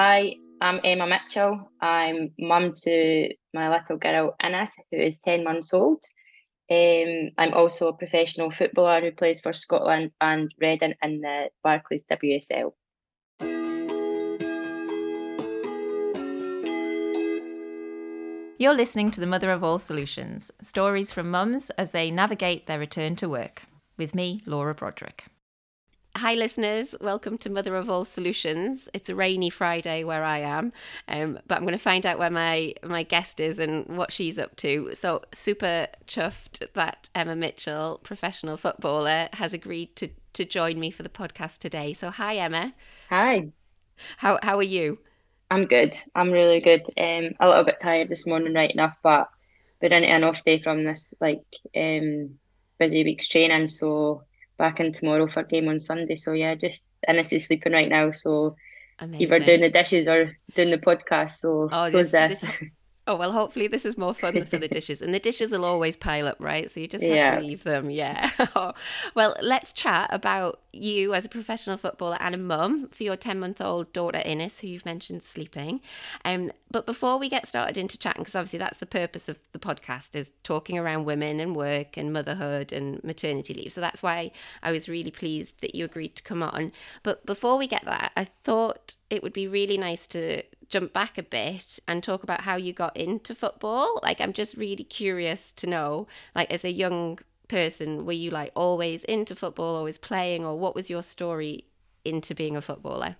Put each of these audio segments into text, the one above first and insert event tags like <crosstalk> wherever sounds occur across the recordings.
Hi, I'm Emma Mitchell. I'm mum to my little girl Innes, who is 10 months old. Um, I'm also a professional footballer who plays for Scotland and Reading in the Barclays WSL. You're listening to the Mother of All Solutions stories from mums as they navigate their return to work. With me, Laura Broderick. Hi, listeners. Welcome to Mother of All Solutions. It's a rainy Friday where I am, um, but I'm going to find out where my, my guest is and what she's up to. So, super chuffed that Emma Mitchell, professional footballer, has agreed to, to join me for the podcast today. So, hi, Emma. Hi. How, how are you? I'm good. I'm really good. Um, a little bit tired this morning, right enough, but we're in an off day from this like um busy week's training, so back in tomorrow for game on Sunday. So yeah, just Innes is sleeping right now. So Amazing. either doing the dishes or doing the podcast. So oh, this, this, <laughs> Oh well, hopefully this is more fun for the <laughs> dishes, and the dishes will always pile up, right? So you just have yeah. to leave them. Yeah. <laughs> well, let's chat about you as a professional footballer and a mum for your ten-month-old daughter Innes, who you've mentioned sleeping. Um, but before we get started into chatting, because obviously that's the purpose of the podcast is talking around women and work and motherhood and maternity leave. So that's why I was really pleased that you agreed to come on. But before we get that, I thought it would be really nice to jump back a bit and talk about how you got into football. Like, I'm just really curious to know, like, as a young person, were you like always into football, always playing, or what was your story into being a footballer?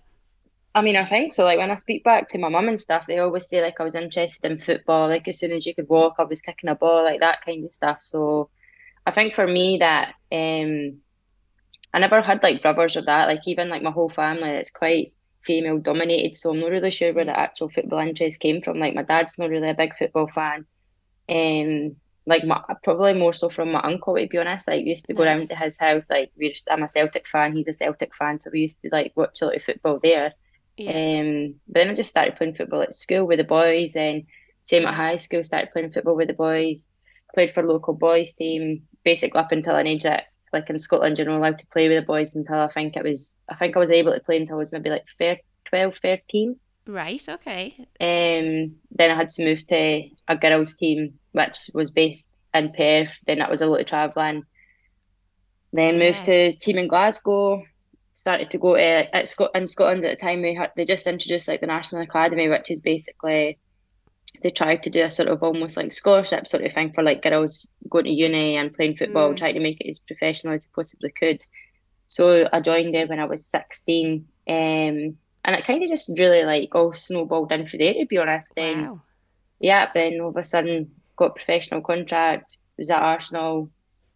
I mean, I think so. Like when I speak back to my mum and stuff, they always say like I was interested in football. Like as soon as you could walk, I was kicking a ball, like that kind of stuff. So I think for me that um I never had like brothers or that. Like even like my whole family, it's quite female dominated, so I'm not really sure where the actual football interest came from. Like my dad's not really a big football fan. Um like my probably more so from my uncle to be honest. Like we used to go nice. around to his house, like we just, I'm a Celtic fan, he's a Celtic fan, so we used to like watch a lot of football there. Yeah. Um but then I just started playing football at school with the boys and same at high school, started playing football with the boys, played for local boys team, basically up until an age that like in Scotland, you're not allowed to play with the boys until I think it was, I think I was able to play until I was maybe like 12, 13. Right, okay. Um, then I had to move to a girls' team, which was based in Perth. Then that was a lot of travelling. Then yeah. moved to team in Glasgow. Started to go to at Scot in Scotland at the time. We had they just introduced like the National Academy, which is basically they tried to do a sort of almost like scholarship sort of thing for like girls going to uni and playing football, mm. trying to make it as professional as possibly could. So I joined there when I was 16. Um, and it kind of just really like all snowballed in for there, to be honest. Then, wow. yeah, then all of a sudden got professional contract, was at Arsenal,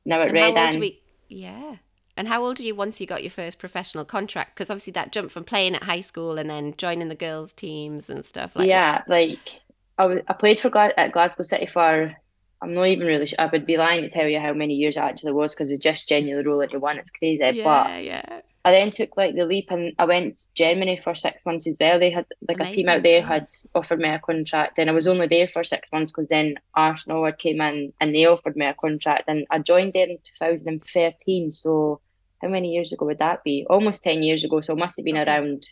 now at Reading. Yeah. And how old are you once you got your first professional contract? Because obviously that jump from playing at high school and then joining the girls' teams and stuff like Yeah, like I, I played for Gla- at Glasgow City for I'm not even really sure. I would be lying to tell you how many years it actually was because it just genuinely rolled into one. It's crazy. Yeah, but yeah. I then took like the leap and I went to Germany for six months as well. They had like Amazing. a team out there had offered me a contract. Then I was only there for six months because then Arsenal had came in and they offered me a contract. And I joined there in 2013. So how many years ago would that be? Almost 10 years ago. So it must have been okay. around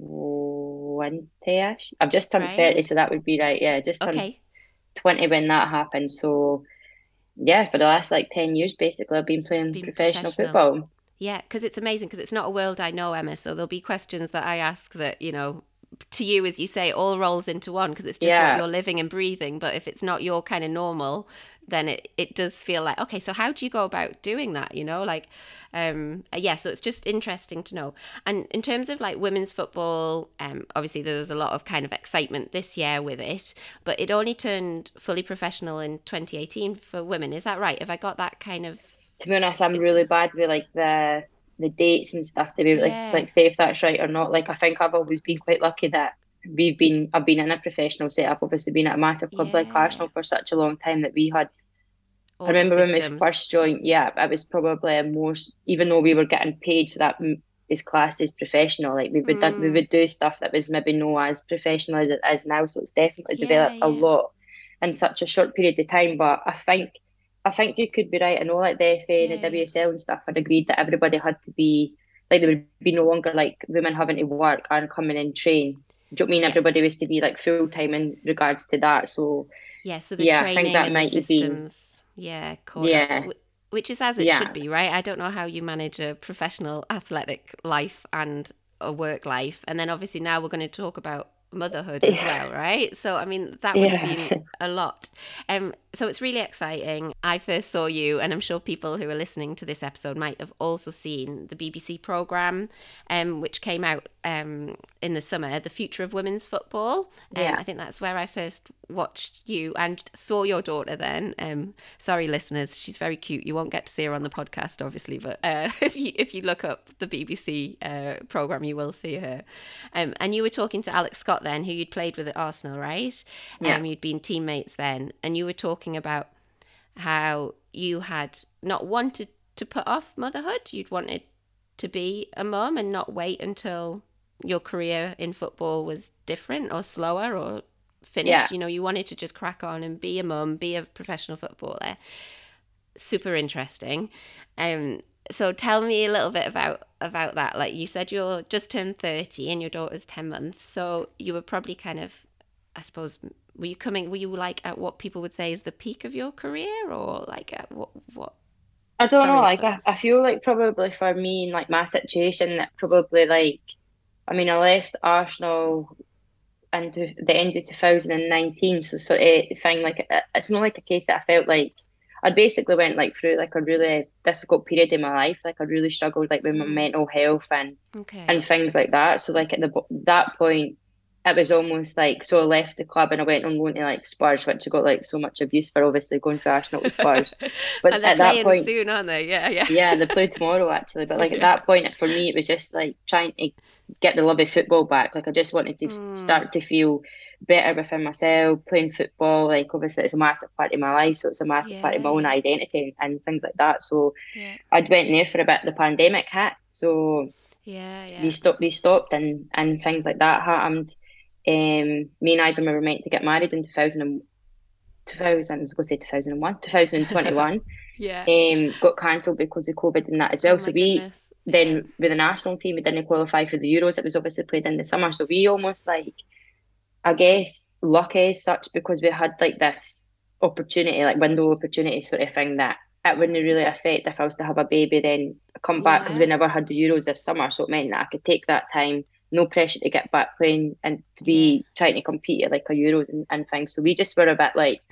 20-ish. I've just turned right. 30, so that would be right. Yeah, just turned okay. 20 when that happened. So, yeah, for the last like 10 years, basically, I've been playing been professional, professional, football. Yeah, because it's amazing because it's not a world I know, Emma. So there'll be questions that I ask that, you know, to you, as you say, all rolls into one because it's just yeah. what you're living and breathing. But if it's not your kind of normal, then it, it does feel like, okay, so how do you go about doing that? You know, like, um, yeah, so it's just interesting to know. And in terms of like women's football, um, obviously there's a lot of kind of excitement this year with it, but it only turned fully professional in 2018 for women. Is that right? Have I got that kind of? To be honest, I'm really bad with like the the dates and stuff to be yeah. like like say if that's right or not. Like I think I've always been quite lucky that we've been I've been in a professional setup, obviously been at a massive club yeah. like Arsenal for such a long time that we had All I remember when we first joined, yeah, it was probably a more even though we were getting paid, so that is classed as professional. Like we would mm. we would do stuff that was maybe no as professional as it is now. So it's definitely yeah, developed yeah. a lot in such a short period of time. But I think I think you could be right. I know like the FA and the WSL and stuff had agreed that everybody had to be like there would be no longer like women having to work and coming and train. Do you mean yeah. everybody was to be like full time in regards to that? So yeah, so the yeah, training I think that and might the systems, be, yeah, yeah, which is as it yeah. should be, right? I don't know how you manage a professional athletic life and a work life, and then obviously now we're going to talk about motherhood as <laughs> well, right? So I mean that would yeah. have been a lot. Um so it's really exciting. I first saw you and I'm sure people who are listening to this episode might have also seen the BBC program um which came out um in the summer, The Future of Women's Football. Um, yeah. I think that's where I first watched you and saw your daughter then. Um sorry listeners, she's very cute. You won't get to see her on the podcast obviously, but uh, <laughs> if you if you look up the BBC uh, program you will see her. Um and you were talking to Alex Scott then, who you'd played with at Arsenal, right? Yeah. Um, you'd been teammates then, and you were talking about how you had not wanted to put off motherhood. You'd wanted to be a mum and not wait until your career in football was different or slower or finished. Yeah. You know, you wanted to just crack on and be a mum, be a professional footballer. Super interesting. Um, so tell me a little bit about about that like you said you're just turned 30 and your daughter's 10 months so you were probably kind of i suppose were you coming were you like at what people would say is the peak of your career or like at what what i don't know like I, I feel like probably for me in like my situation that probably like i mean i left arsenal into the end of 2019 so sort of thing like it's not like a case that i felt like I basically went like through like a really difficult period in my life. Like I really struggled like with my mm. mental health and okay. and things like that. So like at the that point, it was almost like so I left the club and I went on going to like Spurs, which I got like so much abuse for obviously going for Arsenal with Spurs. <laughs> But at that point, soon, aren't they? Yeah, yeah. Yeah, they play tomorrow actually. But like at that point, for me, it was just like trying to get the love of football back. Like I just wanted to mm. start to feel better within myself, playing football. Like obviously it's a massive part of my life, so it's a massive yeah. part of my own identity and things like that. So yeah. I'd went there for a bit. The pandemic hit, so yeah, yeah. we stopped. We stopped, and and things like that happened. Um, me and Ivan were meant to get married in 2000 and, 2000 I was going to say 2001, 2021. <laughs> yeah. Um, got cancelled because of COVID and that as well. Oh so we goodness. then with the national team, we didn't qualify for the Euros. It was obviously played in the summer, so we almost like I guess lucky as such because we had like this opportunity, like window opportunity sort of thing that it wouldn't really affect if I was to have a baby then come back because yeah. we never had the Euros this summer. So it meant that I could take that time, no pressure to get back playing and to be trying to compete at like a Euros and, and things. So we just were a bit like,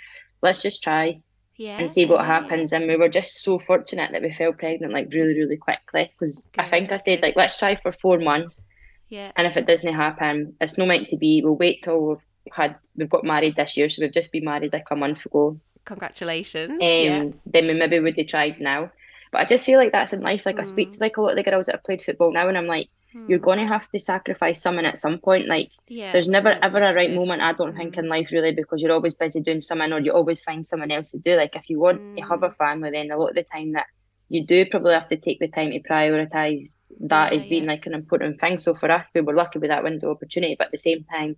let's just try yeah. and see what happens. And we were just so fortunate that we fell pregnant like really, really quickly because I think I said like, let's try for four months yeah. And if it doesn't happen, it's not meant to be. We'll wait till we've had we've got married this year, so we've just been married like a month ago. Congratulations. Um, yeah. Then we maybe would have tried now. But I just feel like that's in life. Like mm. I speak to mm. like a lot of the girls that have played football now, and I'm like, mm. you're going to have to sacrifice someone at some point. Like, yeah, there's never ever a right moment. I don't mm. think in life really because you're always busy doing something, or you always find someone else to do. Like if you want to have a mm. family, then a lot of the time that you do probably have to take the time to prioritize that yeah, has been yeah. like an important thing. So for us, we were lucky with that window opportunity, but at the same time,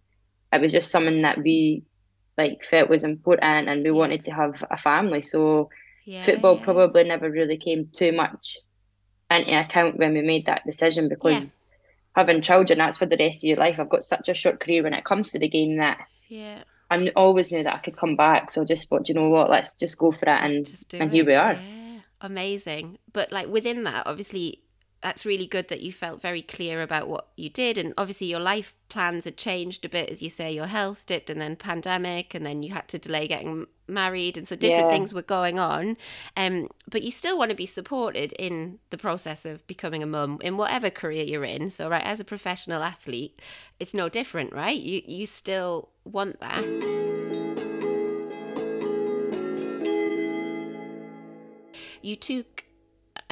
it was just something that we like felt was important, and we yeah. wanted to have a family. So football probably never really came too much into account when we made that decision because having children, that's for the rest of your life. I've got such a short career when it comes to the game that yeah. I always knew that I could come back. So I just thought, you know what, let's just go for it, and and it. here we are. Amazing, but like within that, obviously that's really good that you felt very clear about what you did and obviously your life plans had changed a bit as you say your health dipped and then pandemic and then you had to delay getting married and so different yeah. things were going on um but you still want to be supported in the process of becoming a mum in whatever career you're in so right as a professional athlete it's no different right you you still want that you took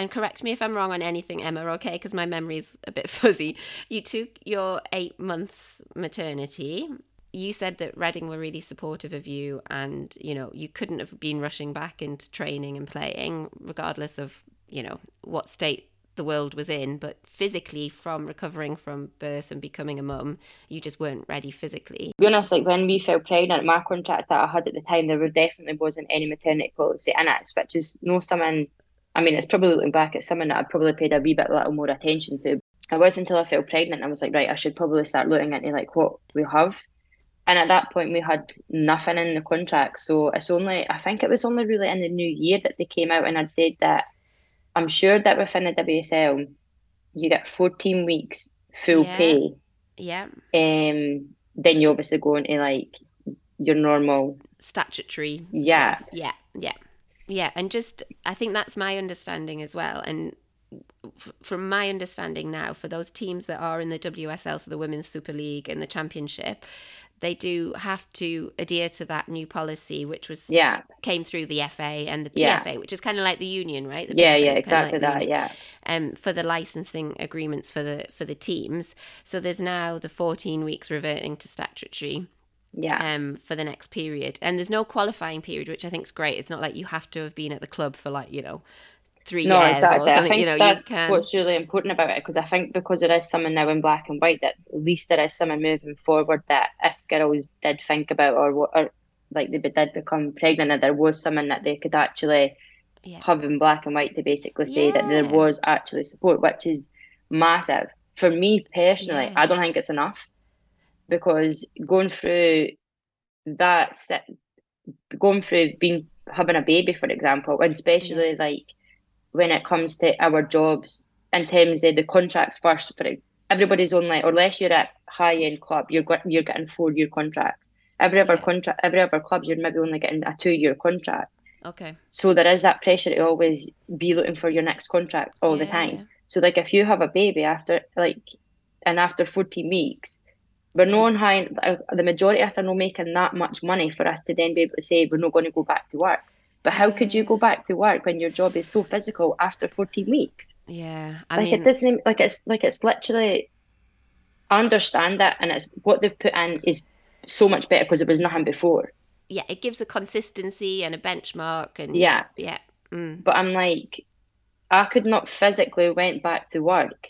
and correct me if I'm wrong on anything, Emma, okay? Because my memory's a bit <laughs> fuzzy. You took your eight months maternity. You said that Reading were really supportive of you, and you know you couldn't have been rushing back into training and playing, regardless of you know what state the world was in. But physically, from recovering from birth and becoming a mum, you just weren't ready physically. To be honest, like when we fell pregnant, my contract that I had at the time, there definitely wasn't any maternity policy in it, which is no something I mean, it's probably looking back at something that I probably paid a wee bit little more attention to it wasn't until I felt pregnant I was like, right, I should probably start looking into like what we have. And at that point, we had nothing in the contract. So it's only, I think it was only really in the new year that they came out and had said that I'm sure that within the WSL, you get 14 weeks full Yeah. pay. Yeah. Um, then you obviously go into like your normal. Statutory. Yeah. stuff. Yeah. Yeah. Yeah. And just, I think that's my understanding as well. And f- from my understanding now, for those teams that are in the WSL, so the Women's Super League and the Championship, they do have to adhere to that new policy, which was Yeah, came through the FA and the Yeah. PFA, which is kind of like the union, right? The yeah, PFA yeah, exactly like that. union Yeah, um, for the licensing agreements for the for the teams. So there's now the 14 weeks reverting to statutory yeah, um, for the next period, and there's no qualifying period, which I think is great. It's not like you have to have been at the club for like you know three no, years or exactly. I something. think You know, that's you can. what's really important about it because I think because there is someone now in black and white that at least there is someone moving forward that if girls did think about or what or like they did become pregnant that there was someone that they could actually Yeah. have in black and white to basically say that there was actually support, which is massive. For me personally, Yeah. I don't think it's enough because going through that going through being having a baby, for example, and especially like when it comes to our jobs in terms of the contracts first, for everybody's only unless you're at high end club, you're you're getting four year contracts. Every other Yeah. contract, every other clubs, you're maybe only getting a two year contract. Okay. So there is that pressure to always be looking for your next contract all the time. So like if you have a baby after like and after 14 weeks, we're Yeah. not on high uh, the majority of us are not making that much money for us to then be able to say we're not going to go back to work. But how could you go back to work when your job is so physical after 14 weeks? Yeah. I like mean, it doesn't like it's like it's literally I understand that and it's what they've put in is so much better because it was nothing before. yeah, it gives a consistency and a benchmark, and Yeah. yeah. Mm, But I'm like I could not physically went back to work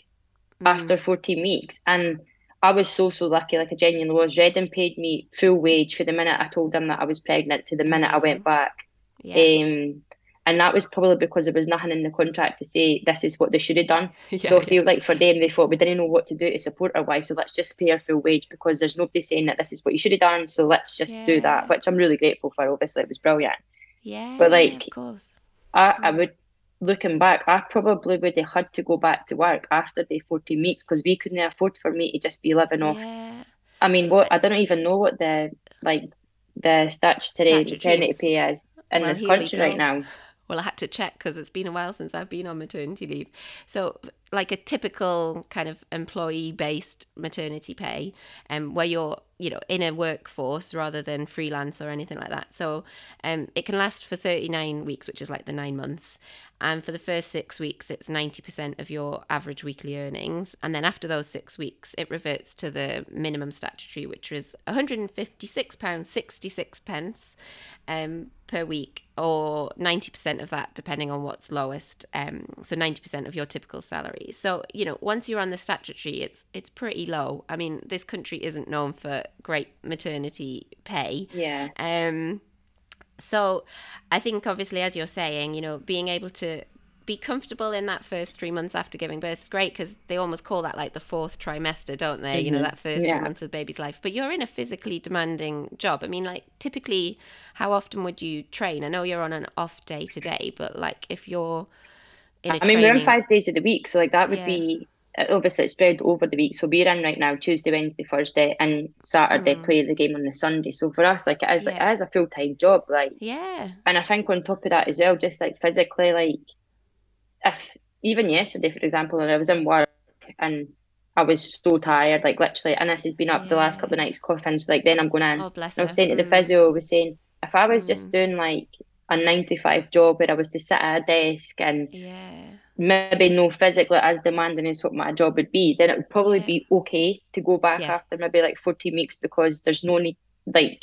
mm. after 14 weeks. And I was so, so lucky, like I genuinely was. Reading paid me full wage for the minute I told them that I was pregnant to the minute I went back. Yeah. Um, and that was probably because there was nothing in the contract to say this is what they should have done. <laughs> yeah. So I feel like for them, they thought we didn't know what to do to support our wife, so let's just pay her full wage because there's nobody saying that this is what you should have done. So let's just do that, which I'm really grateful for. Obviously, it was brilliant. yeah. but, like, of course. I, I would, looking back, I probably would have had to go back to work after the 14 weeks because we couldn't afford for me to just be living off. Yeah. I mean, what I don't even know what the like the statutory, Statutory. maternity pay is in Well, this country right now. Well, I had to check because it's been a while since I've been on maternity leave. So, like a typical kind of employee-based maternity pay, um, where you're, you know, in a workforce rather than freelance or anything like that. So, um, it can last for 39 weeks, which is like the nine months. And for the first six weeks, it's 90% of your average weekly earnings. And then after those six weeks, it reverts to the minimum statutory, which was £156.66 pence um, per week, or 90% of that, depending on what's lowest. Um, so 90% of your typical salary. So, you know, once you're on the statutory, it's it's pretty low. I mean, this country isn't known for great maternity pay. Yeah, Um, so I think obviously, as you're saying, you know, being able to be comfortable in that first three months after giving birth is great because they almost call that like the fourth trimester, don't they? You know, Mhm. that first Yeah. three months of the baby's life. But you're in a physically demanding job. I mean, like typically, how often would you train? I know you're on an off day today, but like if you're in a I mean we're in five days of the week, so like that would Yeah. be obviously it's spread over the week. So we're in right now Tuesday, Wednesday, Thursday, and Saturday Mm. play the game on the Sunday. So for us, like it is, like, Yeah. it is a full time job, like. Yeah, And I think on top of that as well, just like physically, like if even yesterday, for example, I was in work and I was so tired, like literally, and this has been up the last couple of nights coughing. So like then I'm going in. oh bless I was saying to the Mm. physio, I was saying if I was Mm. just doing like a nine to five job where I was to sit at a desk and Yeah, maybe no physically as demanding as what my job would be, then it would probably Yeah. be okay to go back Yeah. after maybe like 14 weeks because there's no need, like,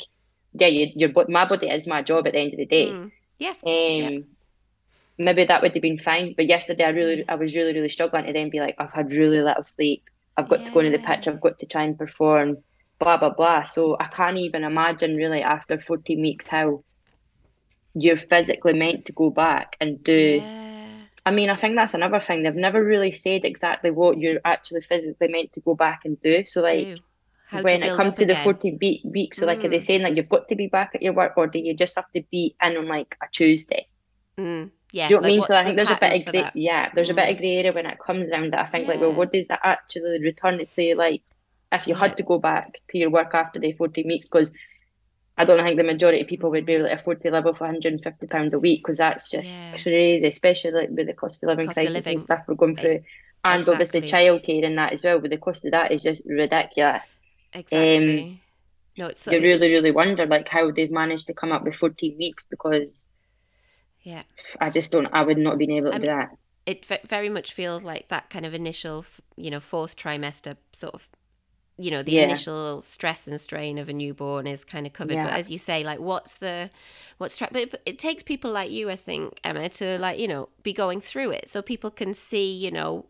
yeah, you, your my body is my job at the end of the day. Mm. yeah, Um, maybe that would have been fine, but yesterday I really, I was really, really struggling to then be like, I've had really little sleep. I've got to go into the pitch. I've got to try and perform. Blah blah blah. So I can't even imagine really after 14 weeks how you're physically meant to go back and do yeah. I mean, I think that's another thing. They've never really said exactly what you're actually physically meant to go back and do. So, like, when it comes to again. the 14 week, week so, mm. like, are they mm. saying like you've got to be back at your work or do you just have to be in on like a Tuesday? Mm. Yeah. Do you know what I mean? So, I think there's a bit of grey, yeah, there's mm. a bit of mm. grey area when it comes down that I think, yeah. like, well, what does that actually return to like if you yeah. had to go back to your work after the 14 weeks? Because I don't think the majority of people would be able to afford to live off 150 pound a week because that's just yeah. crazy, especially like with the cost of living cost crisis of living. and stuff we're going through, and exactly. obviously childcare and that as well. But the cost of that is just ridiculous. Exactly. Um, no, it's so, you really, it's... really wonder like how they've managed to come up with 14 weeks because, yeah, I just don't. I would not have been able to I do that. It very much feels like that kind of initial, you know, fourth trimester sort of you know the yeah. initial stress and strain of a newborn is kind of covered yeah. but as you say like what's the what's tra- but it, it takes people like you i think emma to like you know be going through it so people can see you know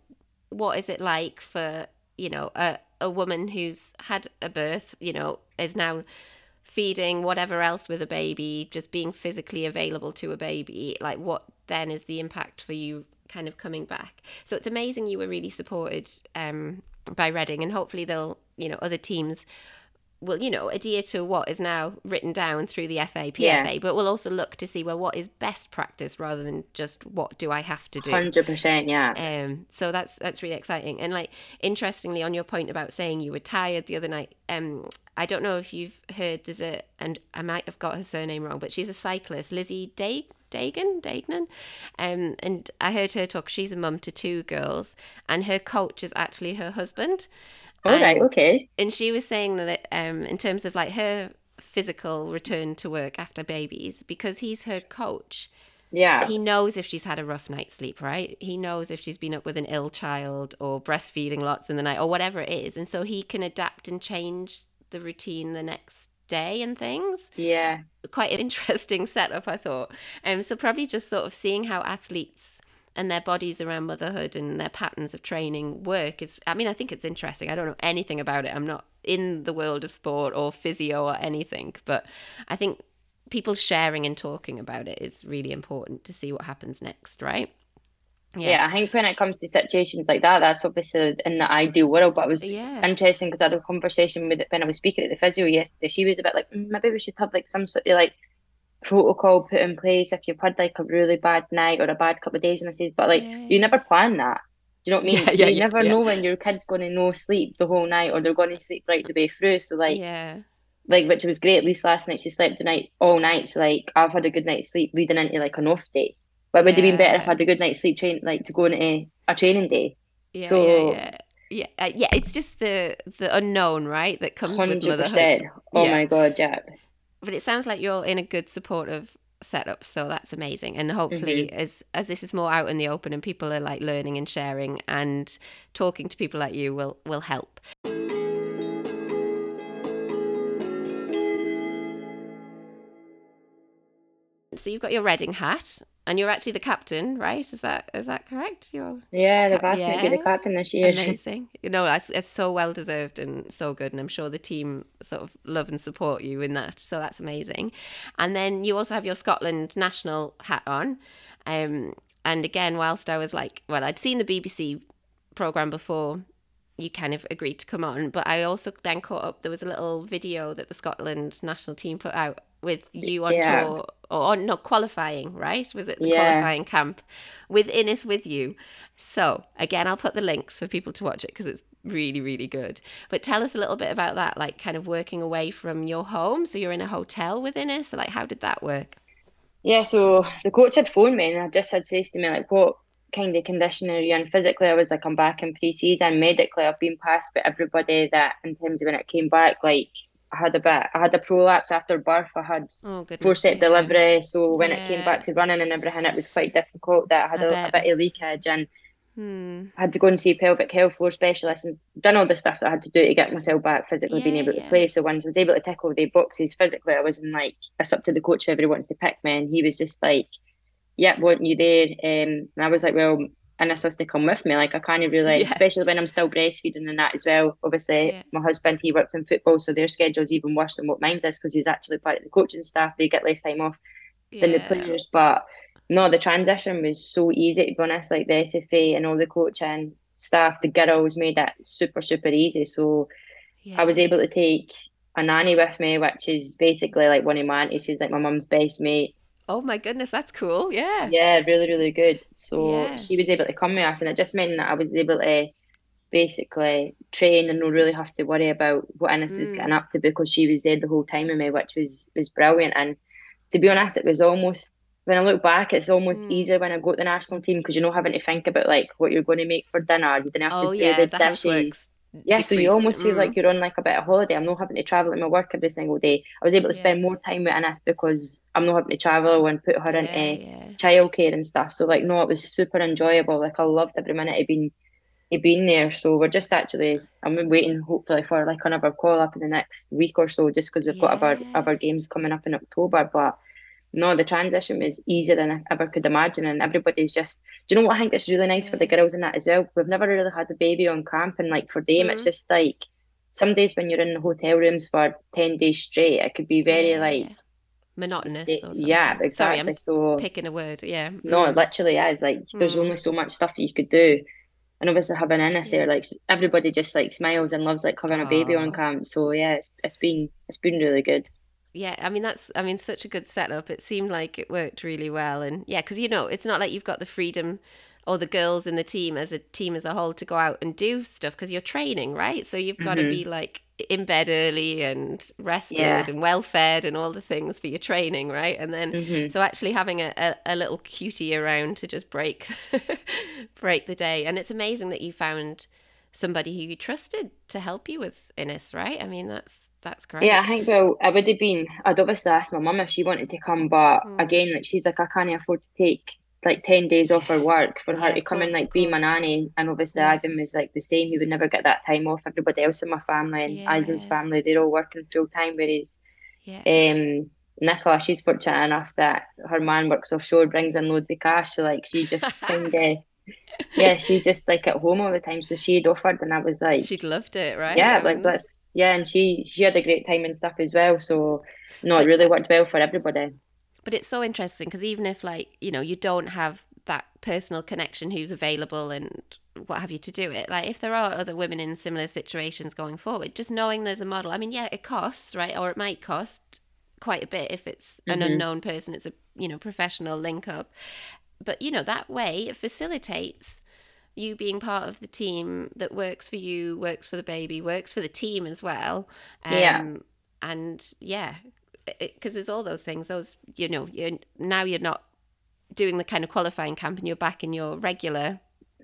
what is it like for you know a, a woman who's had a birth you know is now feeding whatever else with a baby just being physically available to a baby like what then is the impact for you kind of coming back so it's amazing you were really supported um by Reading, and hopefully they'll, you know, other teams will, you know, adhere to what is now written down through the FA, PFA, yeah. but we'll also look to see well what is best practice rather than just what do I have to do. Hundred percent, yeah. Um, so that's that's really exciting. And like interestingly, on your point about saying you were tired the other night, um, I don't know if you've heard there's a and I might have got her surname wrong, but she's a cyclist, Lizzie Day Dagan, Dagnan. Um, and I heard her talk. She's a mum to two girls, and her coach is actually her husband. All and, right, okay. And she was saying that um, in terms of like her physical return to work after babies, because he's her coach. Yeah. He knows if she's had a rough night's sleep, right? He knows if she's been up with an ill child or breastfeeding lots in the night or whatever it is. And so he can adapt and change the routine the next day and things. Yeah. Quite an <laughs> interesting setup, I thought. Um, so probably just sort of seeing how athletes and their bodies around motherhood and their patterns of training work is I mean, I think it's interesting. I don't know anything about it. I'm not in the world of sport or physio or anything, but I think people sharing and talking about it is really important to see what happens next, right? Yeah. yeah. I think when it comes to situations like that, that's obviously in the ideal world. But it was yeah. interesting because I had a conversation with it when I was speaking at the physio yesterday. She was a bit like, mm, maybe we should have like some sort of like protocol put in place if you've had like a really bad night or a bad couple of days. And I said, but like, yeah. you never plan that. Do you know what I <laughs> mean? Yeah, you never know when your kid's going to no sleep the whole night or they're going to sleep right the way through. So like, yeah. Like which was great. At least last night she slept the night all night. So like I've had a good night's sleep leading into like an off day. But it would have been better if I had a good night's sleep, train like to go into a training day. Yeah, so, yeah, yeah. Yeah, uh, yeah, it's just the the unknown, right? That comes 100%. with motherhood. Oh yeah. my god, yeah. But it sounds like you're in a good supportive setup, so that's amazing. And hopefully, mm-hmm. as as this is more out in the open and people are like learning and sharing and talking to people like you, will will help. So you've got your Reading hat, and you're actually the captain, right? Is that is that correct? You're yeah, they've asked yeah. me to be the captain this year. <laughs> Amazing. You know, it's, it's so well deserved and so good, and I'm sure the team sort of love and support you in that. So that's amazing. And then you also have your Scotland national hat on. Um, and again, whilst I was like, well, I'd seen the BBC program before you kind of agreed to come on. But I also then caught up. There was a little video that the Scotland national team put out with you on yeah. tour or not qualifying, right? Was it the yeah. qualifying camp with Innes with you? So again, I'll put the links for people to watch it because it's really, really good. But tell us a little bit about that, like kind of working away from your home. So you're in a hotel with Innes. So like, how did that work? Yeah, so the coach had phoned me and I just had says to me like, what kind of condition are you in? Physically, I was like, I'm back in pre-season. Medically, I've been past but everybody that in terms of when it came back, like I had a bit, I had a prolapse after birth. I had oh, forceps yeah. delivery, so when yeah. it came back to running and everything, it was quite difficult. That I had a bit of leakage and hmm. I had to go and see pelvic health floor specialist and done all the stuff that I had to do to get myself back physically yeah, being able to play. So once I was able to tick all the boxes physically, I was in like it's up to the coach whoever wants to pick me, and he was just like, "Yeah, want you there?" Um, and I was like, "Well." An assistant come with me. Like I kind of really, yeah. especially when I'm still breastfeeding and that as well. Obviously, yeah. my husband he works in football, so their schedule's even worse than what mine's is because he's actually part of the coaching staff. They get less time off yeah. than the players. But no, the transition was so easy to be honest. Like the SFA and all the coaching staff, the girls made it super super easy. So. I was able to take a nanny with me, which is basically like one of my aunties who's like my mum's best mate. Oh my goodness, that's cool. Yeah. Yeah, really, really good. So yeah. she was able to come with us, and it just meant that I was able to basically train and not really have to worry about what Innes mm. was getting up to because she was there the whole time with me, which was was brilliant. And to be honest, it was almost when I look back, it's almost mm. easier when I go to the national team because you're not having to think about like what you're going to make for dinner. You didn't have oh, to do yeah, the, the dishes yeah, so you almost mm. feel like mm. you're on like a bit of holiday. I'm not having to travel in my work every single day. I was able to spend more time with Innes because I'm not having to travel and put her yeah, into yeah. childcare and stuff. So like, no, it was super enjoyable. Like I loved every minute of being of being there. So we're just actually, I'm waiting hopefully for like another call up in the next week or so, just because we've yeah. got our other games coming up in October. But no, the transition was easier than I ever could imagine, and everybody's just. Do you know what I think it's really nice for the girls in that as well? We've never really had a baby on camp, and like for them, mm-hmm. it's just like some days when you're in the hotel rooms for ten days straight, it could be very yeah. like monotonous. yeah, exactly. Sorry, I'm so picking a word. Yeah. No, it literally is. Like, mm. there's only so much stuff you could do, and obviously having Innes there, like everybody just like smiles and loves like having a baby on camp. So yeah, it's it's been it's been really good yeah i mean that's i mean such a good setup it seemed like it worked really well and yeah because you know it's not like you've got the freedom or the girls in the team as a team as a whole to go out and do stuff because you're training right so you've got mm-hmm. to be like in bed early and rested yeah. and well fed and all the things for your training right and then mm-hmm. so actually having a, a, a, little cutie around to just break <laughs> break the day and it's amazing that you found somebody who you trusted to help you with Innes right i mean that's that's great. Yeah, I think well, it would have been. I'd obviously asked my mum if she wanted to come, but mm. again, like she's like, I can't afford to take like ten days off her work for yeah, her to come course, and like be my nanny. And obviously, yeah. Ivan was like the same. He would never get that time off. Everybody else in my family and yeah. Ivan's family, they're all working full time. Whereas, yeah. um, Nicola, she's fortunate enough that her man works offshore, brings in loads of cash. So like, she just <laughs> kind of. yeah, she's just like at home all the time. So she'd offered, and I was like, she'd loved it, right? Yeah, like let's yeah, and she she had a great time and stuff as well. So no, it really worked well for everybody. But it's so interesting because even if like you know you don't have that personal connection who's available and what have you to do it like if there are other women in similar situations going forward just knowing there's a model i mean yeah it costs right or it might cost quite a bit if it's an mm-hmm. unknown person it's a you know professional link up but you know that way it facilitates you being part of the team that works for you, works for the baby, works for the team as well. Um, yeah. And yeah, because there's all those things. Those you know, you're now you're not doing the kind of qualifying camp, and you're back in your regular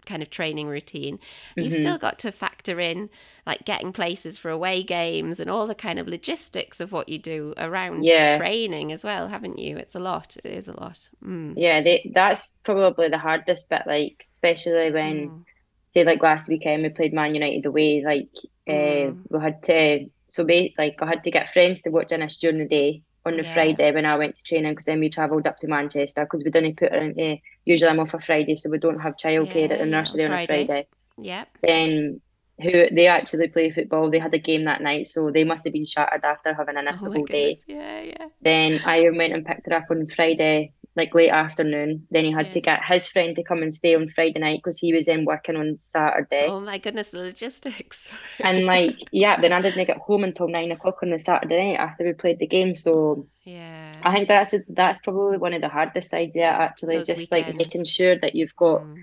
kind of training routine. You've mm-hmm. still got to factor in like getting places for away games and all the kind of logistics of what you do around yeah. training as well, haven't you? It's a lot. It is a lot. Mm. Yeah, they, that's probably the hardest bit. Like especially when, mm. say, like last weekend we played Man United away. Like uh, we had to. So, like, I had to get friends to watch us during the day on the yeah. Friday when I went to training because then we travelled up to Manchester because we didn't put her in. usually I'm off a Friday, so we don't have childcare yeah, at the nursery yeah, on a Friday. Yeah. Then who they actually play football. They had a game that night, so they must have been shattered after having an oh whole day. Yeah, yeah. Then I went and picked her up on Friday like late afternoon. Then he had yeah. to get his friend to come and stay on Friday night because he was in working on Saturday. Oh my goodness, the logistics. <laughs> and like, yeah, then I didn't get home until nine o'clock on the Saturday night after we played the game. So yeah, I think that's a, that's probably one of the hardest sides. Yeah, actually, Those just weekends. like making sure that you've got mm.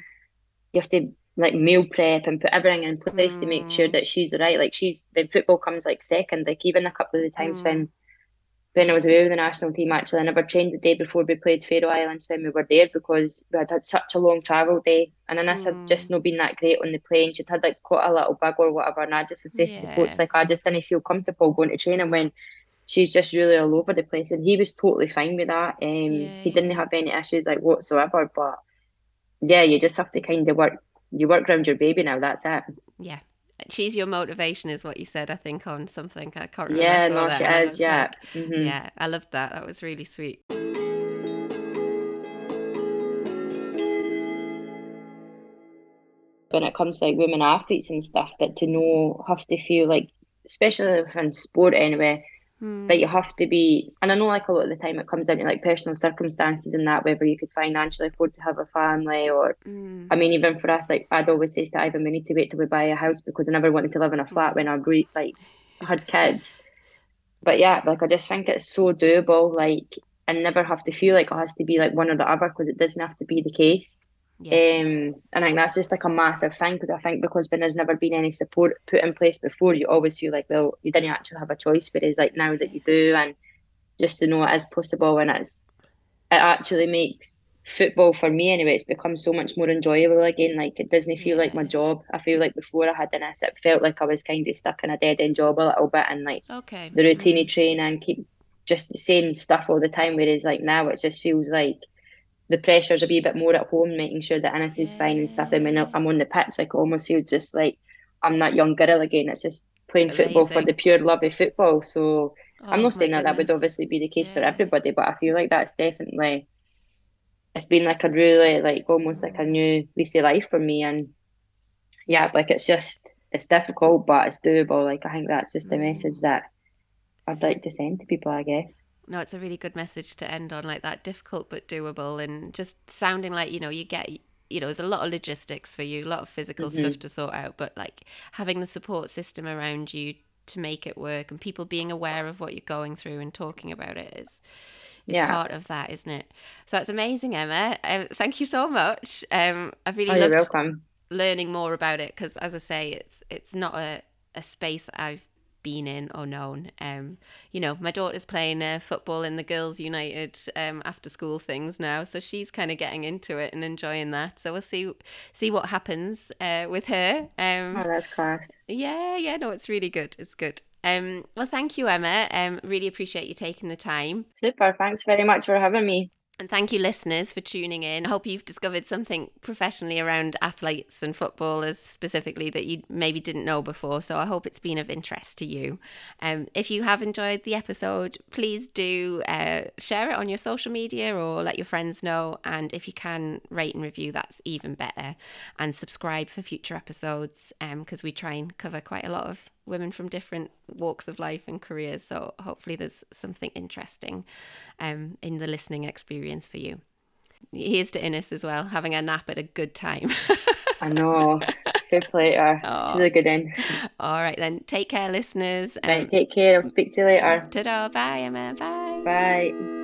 you have to like meal prep and put everything in place mm. to make sure mm. that she's right. Like she's the football comes like second. Like even a couple of the times mm. when when I was away with the national team, actually, I never trained the day before we played Faroe Islands when we were there because we had had such a long travel day. And Innes mm. had just not been that great on the plane. She'd had like quite a little bug or whatever. And I just said yeah. to the coach, like, I just didn't feel comfortable going to training when she's just really all over the place. And he was totally fine with that. Um, yeah, he didn't have any issues like whatsoever. But yeah, you just have to kind of work. You work around your baby now. That's it. Yeah, she's your motivation is what you said i think on something. I can't remember yeah no she is yeah. like, mm-hmm. yeah i loved that. That was really sweet. When it comes to like women athletes and stuff that to know have to feel like especially in sport anyway mm. that you have to be. And I know, like a lot of the time, it comes down to like personal circumstances and that, whether you could financially afford to have a family or, mm. I mean, even for us, like I'd always say to Ivan, we need to wait till we buy a house because I never wanted to live in a flat when I re- like had kids. But yeah, like I just think it's so doable. Like and never have to feel like it has to be like one or the other because it doesn't have to be the case. Yeah. Um, and I think that's just like a massive thing because I think because when there's never been any support put in place before, you always feel like, well, you didn't actually have a choice. Whereas like now that you do, and just to know it is possible and it's it actually makes football for me anyway. It's become so much more enjoyable again. Like it doesn't feel yeah. like my job. I feel like before I had this, it felt like I was kind of stuck in a dead end job a little bit and like okay. the routine mm-hmm. training, keep just the same stuff all the time. Whereas like now it just feels like the pressures a wee bit more at home, making sure that Innes is fine and stuff. And when I'm on the pitch, like, I almost feel just like I'm that young girl again. It's just playing Amazing. football for the pure love of football. So oh, I'm not saying that that would obviously be the case yeah. for everybody, but I feel like that's definitely it's been like a really like almost like a new lease of life for me. And yeah, like it's just it's difficult, but it's doable. Like I think that's just the mm. message that I'd like to send to people, I guess. No, it's a really good message to end on, like that difficult but doable, and just sounding like you know you get you know, there's a lot of logistics for you, a lot of physical mm-hmm. stuff to sort out, but like having the support system around you to make it work and people being aware of what you're going through and talking about it is is yeah. part of that, isn't it? So that's amazing, Emma. Um, thank you so much. Um, I've really oh, loved learning more about it because, as I say, it's it's not a, a space I've been in or known. Um, you know, my daughter's playing uh, football in the Girls United um, after school things now, so she's kind of getting into it and enjoying that. So we'll see see what happens uh, with her. Um, oh, that's class. Yeah, yeah, no, it's really good. It's good. Um, well, thank you, Emma. Um, really appreciate you taking the time. Super. Thanks very much for having me. And thank you, listeners, for tuning in. I hope you've discovered something professionally around athletes and footballers specifically that you maybe didn't know before. So I hope it's been of interest to you. Um, if you have enjoyed the episode, please do uh, share it on your social media or let your friends know. And if you can rate and review, that's even better. And subscribe for future episodes because um, we try and cover quite a lot of women from different walks of life and careers. So hopefully there's something interesting um, in the listening experience for you. Here's to Innes as well, having a nap at a good time. I know. Good later. <laughs> Oh. She's a good one. All right then. Take care, listeners. Right, take care. I'll speak to you later. Ta-da. Bye, Emma. Bye. Bye.